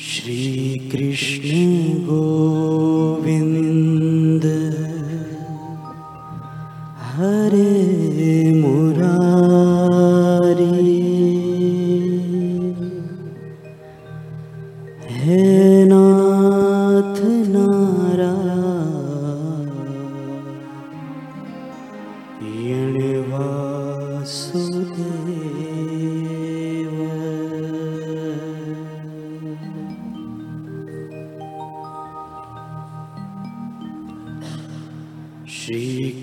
श्रीकृष्ण गोविन्द हरे मुरारी। हे नाथ नारायण वासुदेव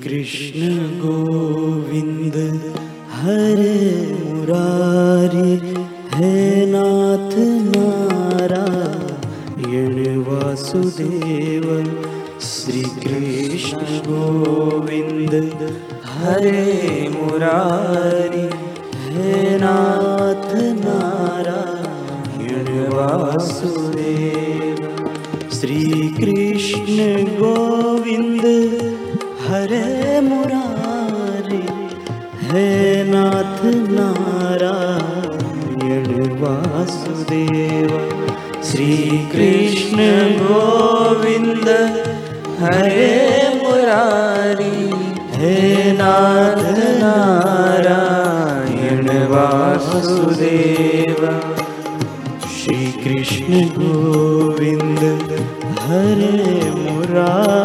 श्रीकृष्ण गोविन्द हरे मुरारी हे नाथ नारायण वासुदेव श्रीकृष्ण गोविन्द हरे मुरारी हे नाथ नारायण वासुदेव श्रीकृष्ण गोविन्द हरे मुरारी हे नाथ नारायण वासुदेव श्रीकृष्ण गोविन्द हरे मुरारी हे नाथ नारायण वासुदेव श्रीकृष्ण गोविन्द हरे मुरारी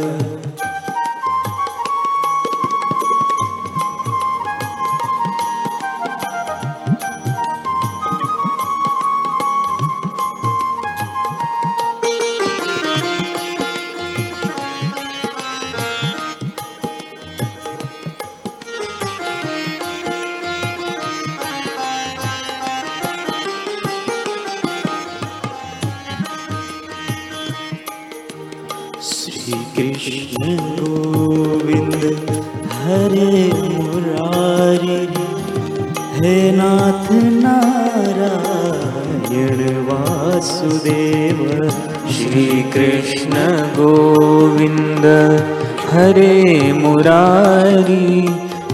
श्रीकृष्ण गोविन्द हरे मुरारी। हे नाथ नारायण वासुदेव श्रीकृष्ण गोविन्द हरे मुरारी।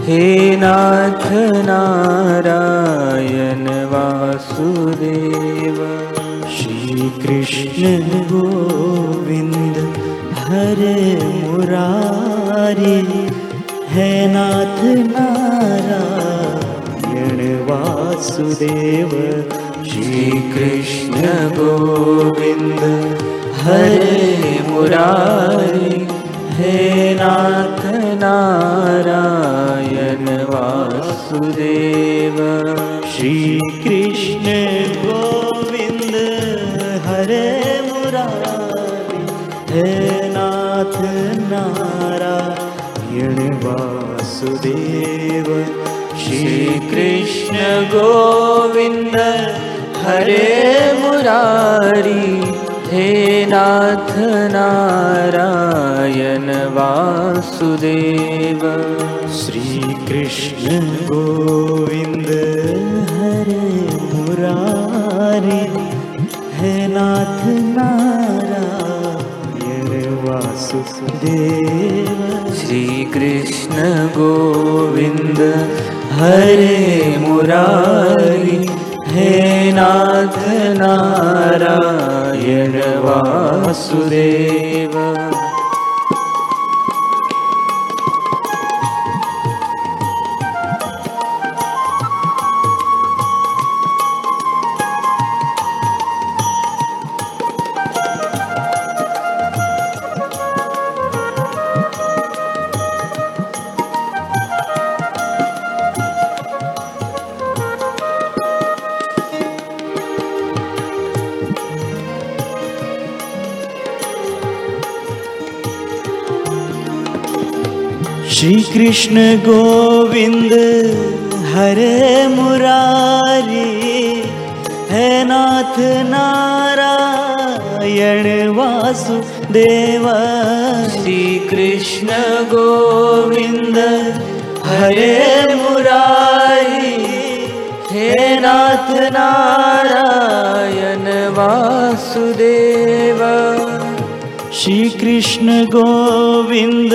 हे नाथ नारायण वासुदेव श्रीकृष्ण गोविन्द हरे मुरारी हे नाथ नारायण वासुदेव। श्रीकृष्ण गोविन्द हरे मुरारी हे नाथ नारायण वासुदेव। श्रीकृष्ण गोविन्द हरे मुरारी हे नाथ नारायण वासुदेव। श्रीकृष्ण गोविन्द हरे मुरारी हे नाथ नारायण वासुदेव। श्रीकृष्ण गोविन्द हरे मुरारी हे नाथ नारायण वासुदेव श्रीकृष्ण गोविन्द हरे मुरारी हे नाथ नारायण वासुदेव। श्रीकृष्ण गोविन्द हरे मुरारी नाथ नारायण वासुदेव। श्री कृष्ण गोविंद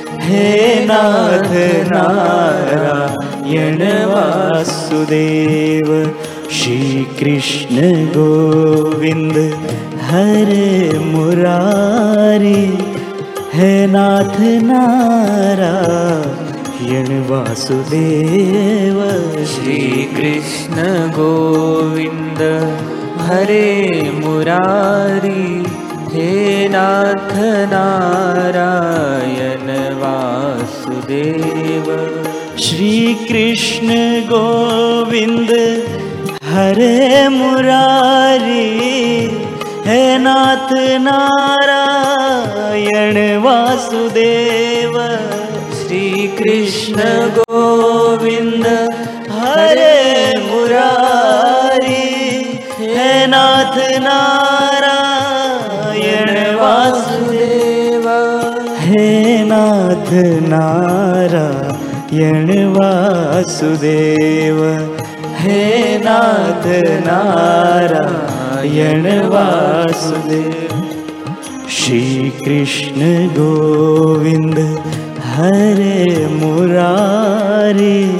हे नाथ नारायण वासुदेव श्री कृष्ण गोविंद हरे मुरारी। हे नाथ नारायण वासुदेव श्रीकृष्ण गोविन्द हरे मुरारी। हे नाथ नारायण वासुदेव श्री कृष्ण गोविंद हरे मुरारी हे नाथ नारायण वासुदेव। श्रीकृष्ण गोविन्द नारायण नाथ नारायण वासुदेव। श्री कृष्ण गोविंद हरे मुरारी।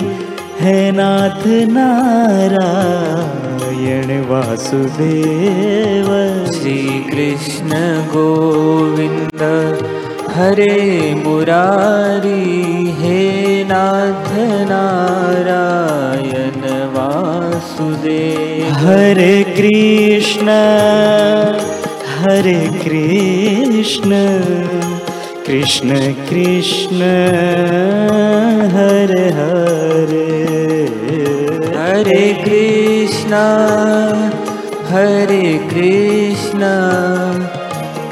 हे नाथ नारायण वासुदेव। श्रीकृष्ण गोविन्द हरे मुरारी हे नाथ नारायण वासुदेव। हरे कृष्ण हरे कृष्ण कृष्ण कृष्ण हरे हरे। हरे कृष्ण हरे कृष्ण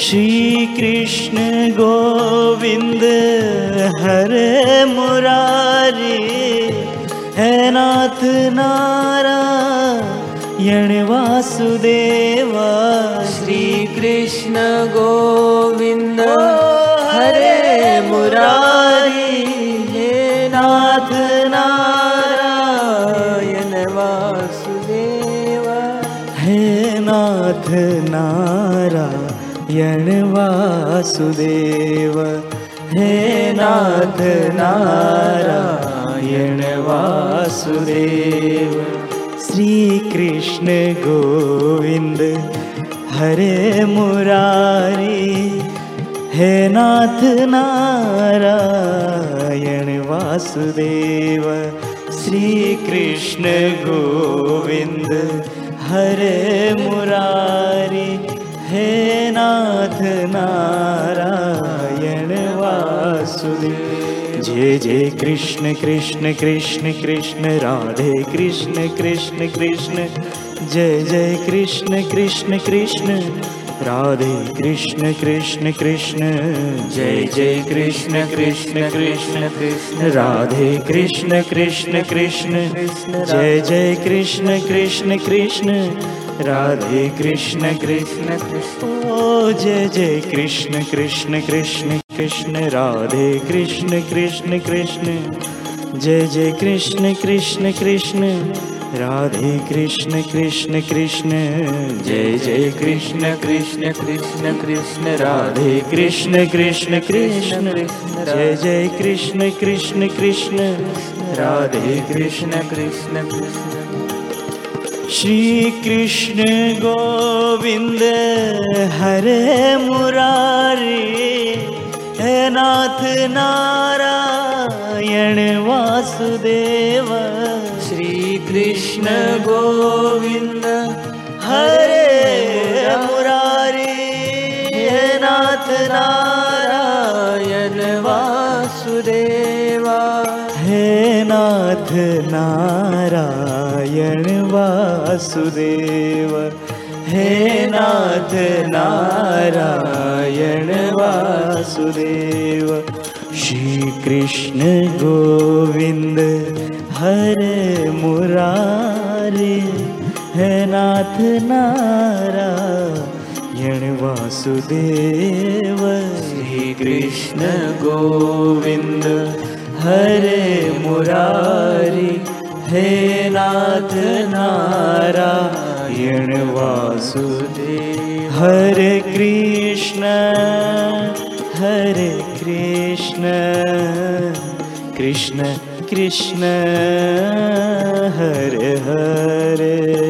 श्री कृष्ण गोविंद हरे मुरारी है नाथ नारायण वासुदेवा। श्रीकृष्ण गोविन्द वासुदेव हे नाथ नारायण वासुदेव श्री कृष्ण गोविंद हरे मुरारी हे नाथ नारायण वासुदेव श्री कृष्ण गोविंद हरे मुरारी हे नाथ नारायण वासुदेव। जय जय कृष्ण कृष्ण कृष्ण कृष्ण राधे कृष्ण कृष्ण कृष्ण जय जय कृष्ण कृष्ण कृष्ण राधे कृष्ण कृष्ण कृष्ण जय जय कृष्ण कृष्ण कृष्ण कृष्ण राधे कृष्ण कृष्ण कृष्ण जय जय कृष्ण कृष्ण कृष्ण राधे कृष्ण कृष्ण कृष्ण जय जय कृष्ण कृष्ण कृष्ण कृष्ण राधे कृष्ण कृष्ण कृष्ण जय जय कृष्ण कृष्ण कृष्ण राधे कृष्ण कृष्ण कृष्ण जय जय कृष्ण कृष्ण कृष्ण कृष्ण राधे कृष्ण कृष्ण कृष्ण जय जय कृष्ण कृष्ण कृष्ण राधे कृष्ण कृष्ण कृष्ण श्री कृष्ण गोविन्द हरे मुरारी हे नाथ नारायण वासुदेव नाथ नारायण वासुदेव। हे नाथ नारायण वासुदेव। श्रीकृष्ण गोविन्द हरे मुरारे। हे नाथ नारायण वासुदेव। श्रीकृष्ण गोविन्द हरे मुरारी हे नाथ नारायण वासुदेव। हरे कृष्ण हरे कृष्ण कृष्ण कृष्ण हरे हरे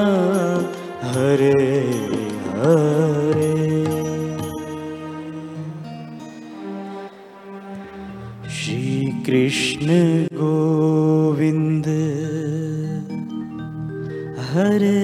हरे